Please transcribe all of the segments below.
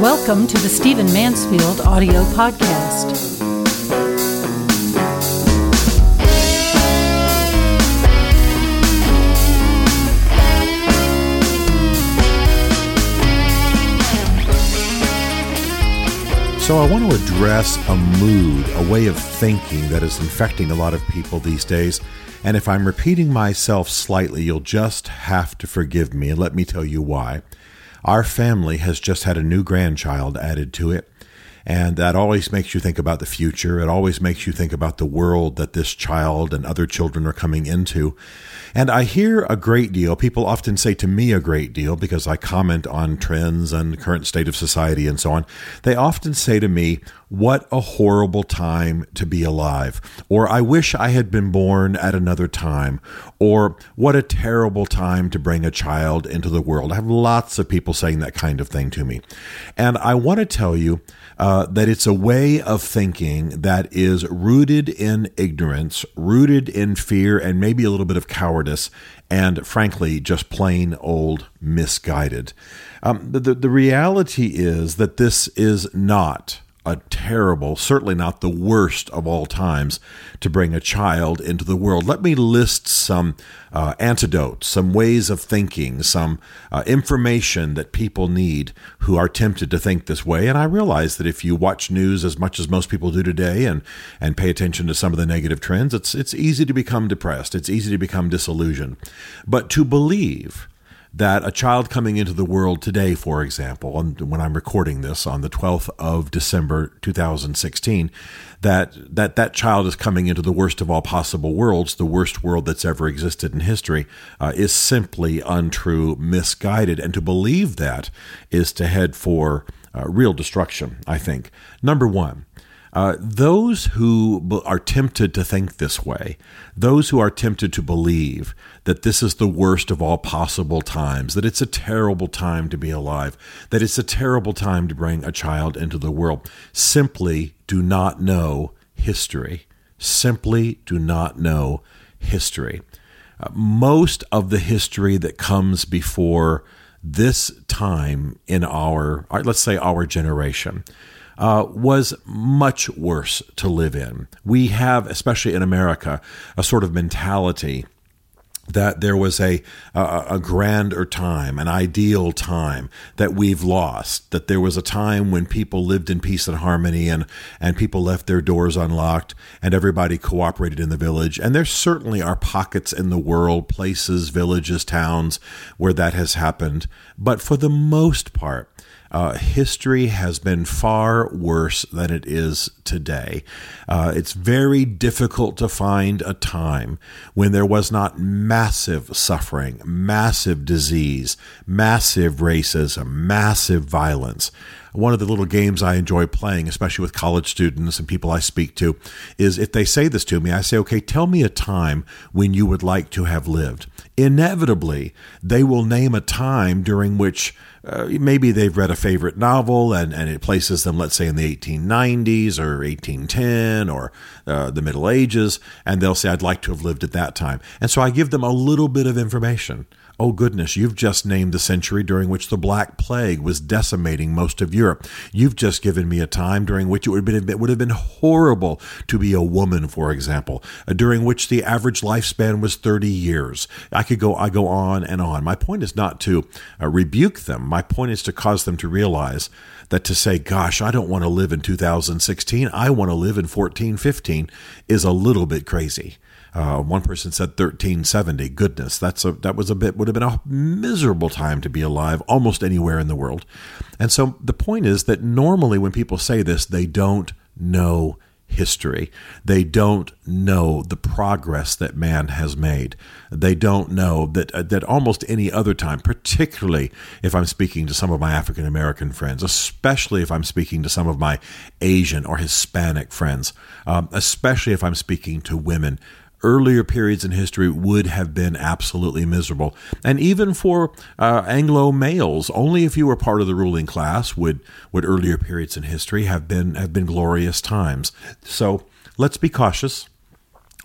Welcome to the Stephen Mansfield audio podcast. So, I want to address a mood, a way of thinking that is infecting a lot of people these days. And if I'm repeating myself slightly, you'll just have to forgive me and let me tell you why. Our family has just had a new grandchild added to it. And that always makes you think about the future. It always makes you think about the world that this child and other children are coming into. And I hear a great deal. People often say to me a great deal because I comment on trends and current state of society and so on. They often say to me, What a horrible time to be alive. Or I wish I had been born at another time. Or what a terrible time to bring a child into the world. I have lots of people saying that kind of thing to me. And I want to tell you uh, that it's a way of thinking that is rooted in ignorance, rooted in fear, and maybe a little bit of cowardice, and frankly, just plain old misguided. Um, the, the reality is that this is not a terrible, certainly not the worst of all times, to bring a child into the world. Let me list some uh, antidotes, some ways of thinking, some uh, information that people need who are tempted to think this way. And I realize that if you watch news as much as most people do today and, and pay attention to some of the negative trends, it's, it's easy to become depressed. It's easy to become disillusioned. But to believe that a child coming into the world today, for example, and when I'm recording this on the 12th of December 2016, that that that child is coming into the worst of all possible worlds, the worst world that's ever existed in history, uh, is simply untrue, misguided, and to believe that is to head for uh, real destruction. I think number one. Uh, those who are tempted to think this way, those who are tempted to believe that this is the worst of all possible times, that it's a terrible time to be alive, that it's a terrible time to bring a child into the world, simply do not know history. Simply do not know history. Uh, most of the history that comes before this time in our, let's say, our generation, uh, was much worse to live in. We have, especially in America, a sort of mentality that there was a, a, a grander time, an ideal time that we've lost. That there was a time when people lived in peace and harmony, and and people left their doors unlocked, and everybody cooperated in the village. And there certainly are pockets in the world, places, villages, towns where that has happened. But for the most part, uh, history has been far worse than it is today. Uh, it's very difficult to find a time when there was not massive suffering, massive disease, massive racism, massive violence one of the little games I enjoy playing, especially with college students and people I speak to, is if they say this to me, I say, okay, tell me a time when you would like to have lived. Inevitably, they will name a time during which uh, maybe they've read a favorite novel and, and it places them, let's say, in the 1890s or 1810 or uh, the Middle Ages, and they'll say, I'd like to have lived at that time. And so I give them a little bit of information. Oh, goodness, you've just named the century during which the Black Plague was decimating most of Europe. You've just given me a time during which it would have been, would have been horrible to be a woman, for example, uh, during which the average lifespan was 30 years. I could go, I go on and on. My point is not to uh, rebuke them. My point is to cause them to realize that to say, gosh, I don't want to live in 2016, I want to live in 1415 is a little bit crazy. Uh, one person said 1370. Goodness, that's a that was a bit would have been a miserable time to be alive almost anywhere in the world. And so the point is that normally when people say this, they don't know history. They don't know the progress that man has made. They don't know that uh, that almost any other time, particularly if I'm speaking to some of my African American friends, especially if I'm speaking to some of my Asian or Hispanic friends, um, especially if I'm speaking to women, earlier periods in history would have been absolutely miserable. And even for uh, Anglo males, only if you were part of the ruling class would would earlier periods in history have been have been glorious times. So let's be cautious.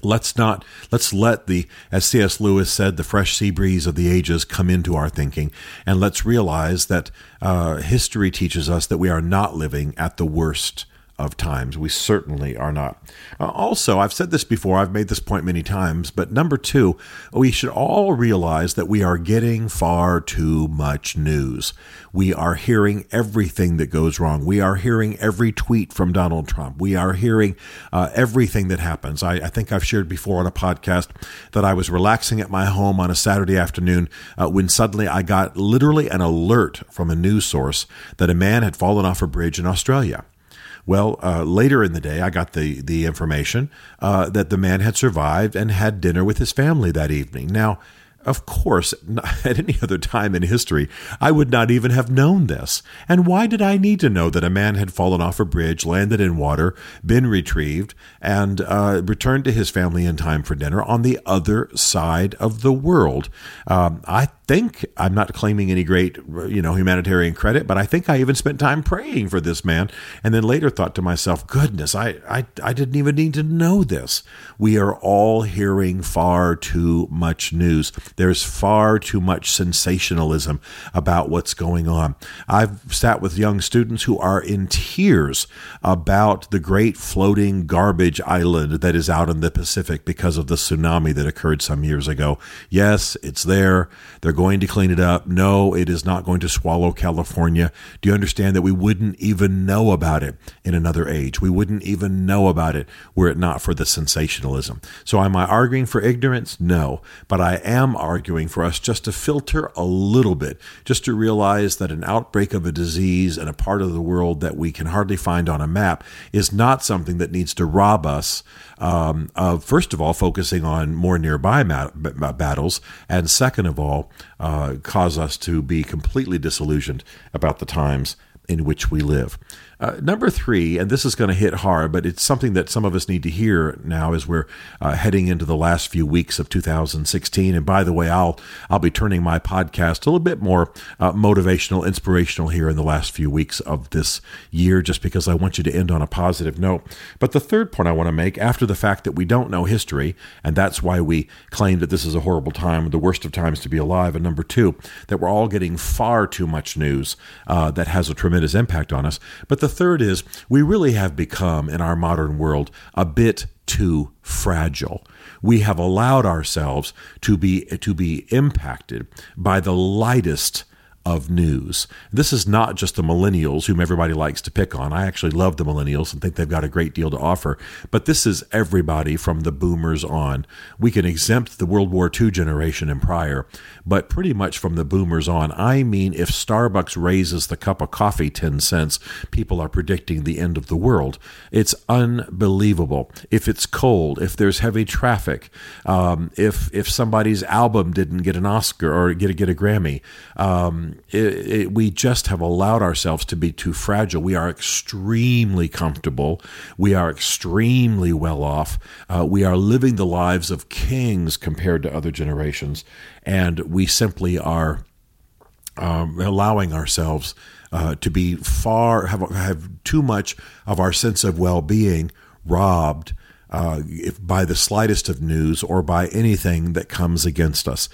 Let's not let's let the as C.S. Lewis said, the fresh sea breeze of the ages come into our thinking, and let's realize that uh, history teaches us that we are not living at the worst of times. We certainly are not. Uh, also, I've said this before, I've made this point many times, but number two, we should all realize that we are getting far too much news. We are hearing everything that goes wrong. We are hearing every tweet from Donald Trump. We are hearing uh, everything that happens. I, I, think I've shared before on a podcast that I was relaxing at my home on a Saturday afternoon uh, when suddenly I got literally an alert from a news source that a man had fallen off a bridge in Australia. Well, uh, later in the day, I got the the information uh, that the man had survived and had dinner with his family that evening. Now, of course, at any other time in history, I would not even have known this. And why did I need to know that a man had fallen off a bridge, landed in water, been retrieved, and uh, returned to his family in time for dinner on the other side of the world? Um, I think I'm not claiming any great, you know, humanitarian credit, but I think I even spent time praying for this man, and then later thought to myself, "Goodness, I, I, I didn't even need to know this." We are all hearing far too much news. There's far too much sensationalism about what's going on. I've sat with young students who are in tears about the great floating garbage island that is out in the Pacific because of the tsunami that occurred some years ago. Yes, it's there. They're going to clean it up. No, it is not going to swallow California. Do you understand that we wouldn't even know about it in another age? We wouldn't even know about it were it not for the sensationalism. So am I arguing for ignorance? No. But I am arguing for us just to filter a little bit, just to realize that an outbreak of a disease in a part of the world that we can hardly find on a map is not something that needs to rob us um, of, first of all, focusing on more nearby mat- battles, and second of all, uh, cause us to be completely disillusioned about the times in which we live. Uh, number three, and this is going to hit hard, but it's something that some of us need to hear now as we're uh, heading into the last few weeks of 2016. And by the way, I'll I'll be turning my podcast a little bit more uh, motivational, inspirational here in the last few weeks of this year, just because I want you to end on a positive note. But the third point I want to make, after the fact that we don't know history, and that's why we claim that this is a horrible time, the worst of times to be alive, and number two, that we're all getting far too much news uh, that has a tremendous impact on us. But the third is we really have become, in our modern world, a bit too fragile. We have allowed ourselves to be to be impacted by the lightest of news. This is not just the millennials, whom everybody likes to pick on. I actually love the millennials and think they've got a great deal to offer. But this is everybody from the boomers on. We can exempt the World War II generation and prior, but pretty much from the boomers on. I mean, if Starbucks raises the cup of coffee 10 cents, people are predicting the end of the world. It's unbelievable. If it's cold, if there's heavy traffic, um, if, if somebody's album didn't get an Oscar or get a, get a Grammy, um, it, it, we just have allowed ourselves to be too fragile. We are extremely comfortable. We are extremely well off. Uh, we are living the lives of kings compared to other generations. And we simply are um, allowing ourselves uh, to be far, have, have too much of our sense of well being robbed. Uh, if by the slightest of news or by anything that comes against us.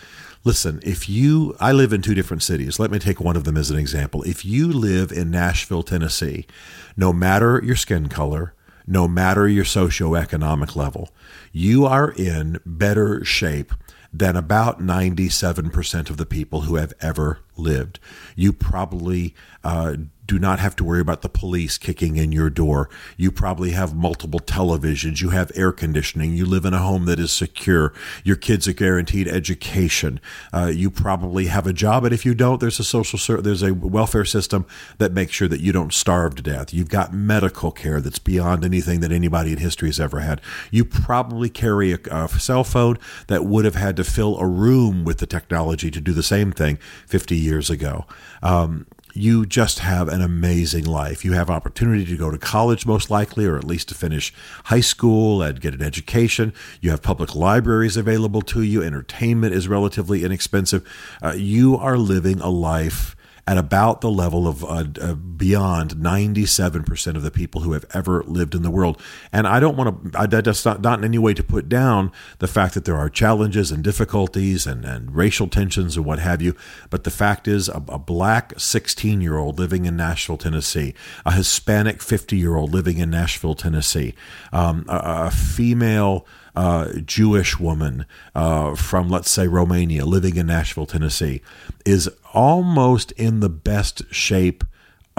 Listen, if you, I live in two different cities. Let me take one of them as an example. If you live in Nashville, Tennessee, no matter your skin color, no matter your socioeconomic level, you are in better shape than about 97% of the people who have ever lived. You probably uh, do not have to worry about the police kicking in your door. You probably have multiple televisions. You have air conditioning. You live in a home that is secure. Your kids are guaranteed education. Uh, you probably have a job, and if you don't, there's a social there's a welfare system that makes sure that you don't starve to death. You've got medical care that's beyond anything that anybody in history has ever had. You probably carry a, a cell phone that would have had to fill a room with the technology to do the same thing 50 years ago. Um, you just have an amazing life. You have opportunity to go to college, most likely, or at least to finish high school and get an education. You have public libraries available to you. Entertainment is relatively inexpensive. Uh, you are living a life at about the level of uh, uh, beyond 97% of the people who have ever lived in the world. And I don't want to, that's not, not in any way to put down the fact that there are challenges and difficulties and, and racial tensions and what have you. But the fact is, a, a black 16 year old living in Nashville, Tennessee, a Hispanic 50 year old living in Nashville, Tennessee, um, a, a female uh, Jewish woman uh, from, let's say, Romania living in Nashville, Tennessee, is almost in the best shape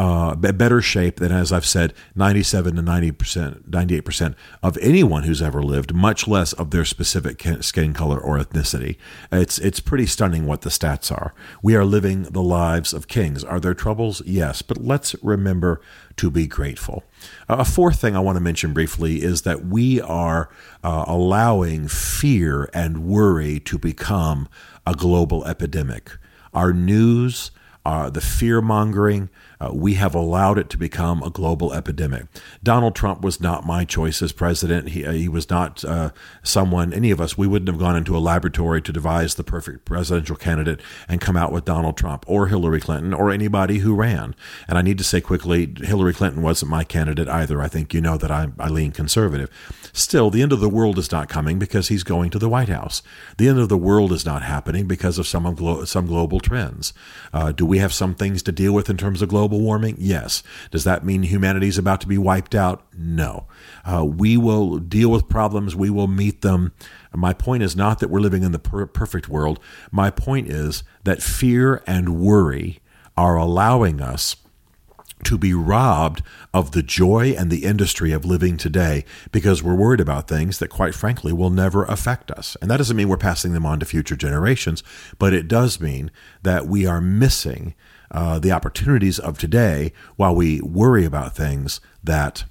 uh, better shape than, as I've said, 97 to 90%, 98% of anyone who's ever lived, much less of their specific skin color or ethnicity. It's, it's pretty stunning what the stats are. We are living the lives of kings. Are there troubles? Yes, but let's remember to be grateful. Uh, a fourth thing I want to mention briefly is that we are uh, allowing fear and worry to become a global epidemic. Our news, uh, the fear mongering, uh, we have allowed it to become a global epidemic. Donald Trump was not my choice as president. He, uh, he was not uh, someone, any of us, we wouldn't have gone into a laboratory to devise the perfect presidential candidate and come out with Donald Trump or Hillary Clinton or anybody who ran. And I need to say quickly Hillary Clinton wasn't my candidate either. I think you know that I, I lean conservative. Still, the end of the world is not coming because he's going to the White House. The end of the world is not happening because of some, some global trends. Uh, do we have some things to deal with in terms of global global warming? Yes. Does that mean humanity is about to be wiped out? No. Uh, we will deal with problems, we will meet them. My point is not that we're living in the per- perfect world. My point is that fear and worry are allowing us to be robbed of the joy and the industry of living today because we're worried about things that, quite frankly, will never affect us. And that doesn't mean we're passing them on to future generations, but it does mean that we are missing uh, the opportunities of today while we worry about things that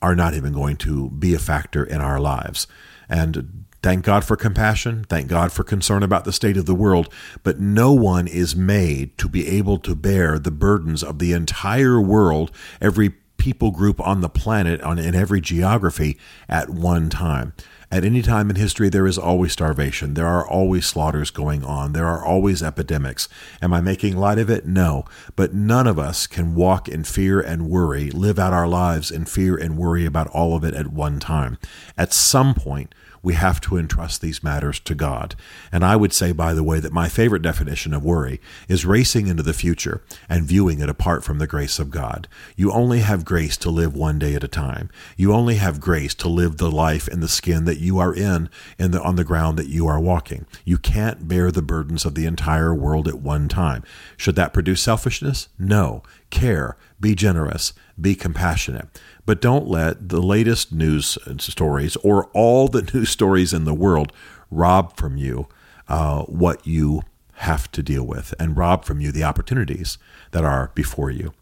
are not even going to be a factor in our lives. And thank God for compassion. Thank God for concern about the state of the world. But no one is made to be able to bear the burdens of the entire world, every people group on the planet, on, in every geography at one time. At any time in history, there is always starvation. There are always slaughters going on. There are always epidemics. Am I making light of it? No. But none of us can walk in fear and worry, live out our lives in fear and worry about all of it at one time. At some point, we have to entrust these matters to God. And I would say, by the way, that my favorite definition of worry is racing into the future and viewing it apart from the grace of God. You only have grace to live one day at a time. You only have grace to live the life in the skin that you are in, in the, on the ground that you are walking. You can't bear the burdens of the entire world at one time. Should that produce selfishness? No. Care, be generous, be compassionate. But don't let the latest news stories or all the news stories in the world rob from you uh, what you have to deal with and rob from you the opportunities that are before you.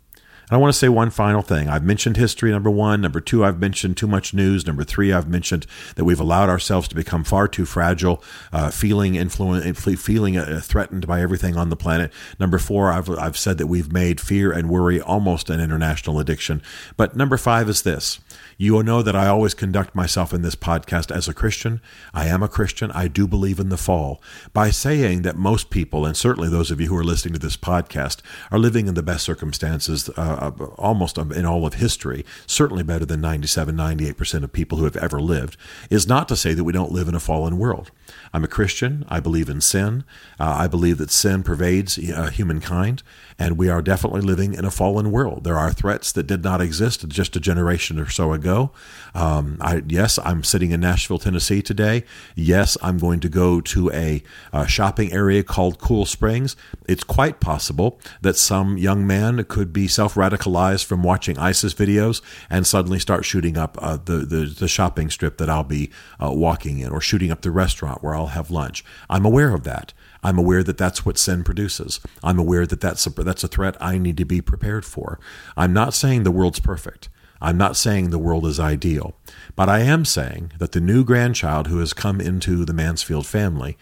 And I want to say one final thing. I've mentioned history, number one. Number two, I've mentioned too much news. Number three, I've mentioned that we've allowed ourselves to become far too fragile, uh, feeling influenced, feeling uh, threatened by everything on the planet. Number four, I've, I've said that we've made fear and worry almost an international addiction. But number five is this. You will know that I always conduct myself in this podcast as a Christian. I am a Christian. I do believe in the fall. By saying that most people, and certainly those of you who are listening to this podcast, are living in the best circumstances uh, almost in all of history, certainly better than 97, 98% of people who have ever lived, is not to say that we don't live in a fallen world. I'm a Christian. I believe in sin. Uh, I believe that sin pervades uh, humankind, and we are definitely living in a fallen world. There are threats that did not exist just a generation or so ago. Um, I, yes, I'm sitting in Nashville, Tennessee today. Yes, I'm going to go to a, a shopping area called Cool Springs. It's quite possible that some young man could be self radicalized from watching ISIS videos and suddenly start shooting up uh, the, the, the shopping strip that I'll be uh, walking in, or shooting up the restaurant where I'll have lunch. I'm aware of that. I'm aware that that's what sin produces. I'm aware that that's a, that's a threat I need to be prepared for. I'm not saying the world's perfect. I'm not saying the world is ideal, but I am saying that the new grandchild who has come into the Mansfield family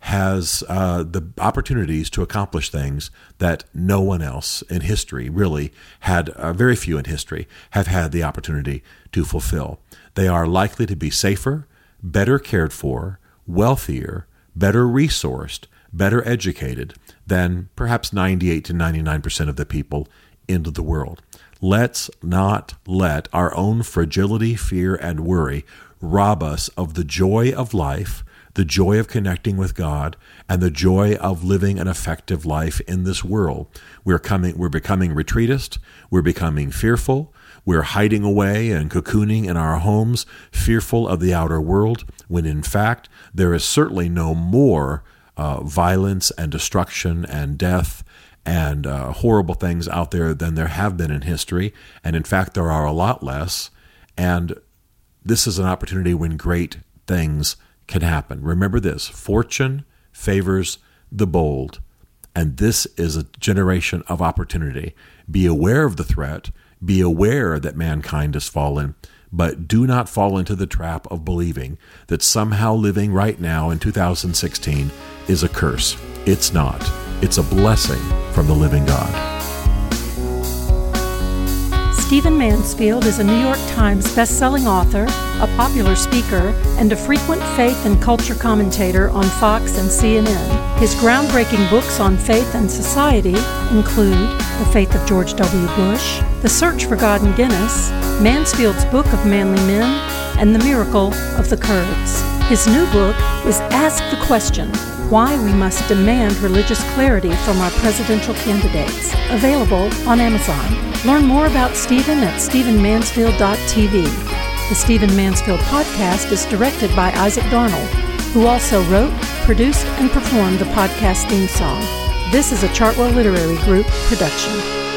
has uh, the opportunities to accomplish things that no one else in history really had, uh, very few in history, have had the opportunity to fulfill. They are likely to be safer, better cared for, wealthier, better resourced, better educated, than perhaps 98 to 99% of the people in the world. Let's not let our own fragility, fear, and worry rob us of the joy of life, the joy of connecting with God, and the joy of living an effective life in this world. We're coming we're becoming retreatist, we're becoming fearful, we're hiding away and cocooning in our homes, fearful of the outer world, when in fact there is certainly no more uh, violence and destruction and death and uh, horrible things out there than there have been in history. And in fact, there are a lot less. And this is an opportunity when great things can happen. Remember this fortune favors the bold. And this is a generation of opportunity. Be aware of the threat, be aware that mankind has fallen, but do not fall into the trap of believing that somehow living right now in 2016 is a curse. It's not, it's a blessing from the living God. Stephen Mansfield is a New York Times best-selling author, a popular speaker, and a frequent faith and culture commentator on Fox and CNN. His groundbreaking books on faith and society include The Faith of George W. Bush, The Search for God and Guinness, Mansfield's Book of Manly Men, and The Miracle of the Kurds. His new book is Ask the Question Why We Must Demand Religious Clarity from Our Presidential Candidates, available on Amazon. Learn more about Stephen at StephenMansfield.tv. The Stephen Mansfield podcast is directed by Isaac Darnold, who also wrote, produced, and performed the podcast theme song. This is a Chartwell Literary Group production.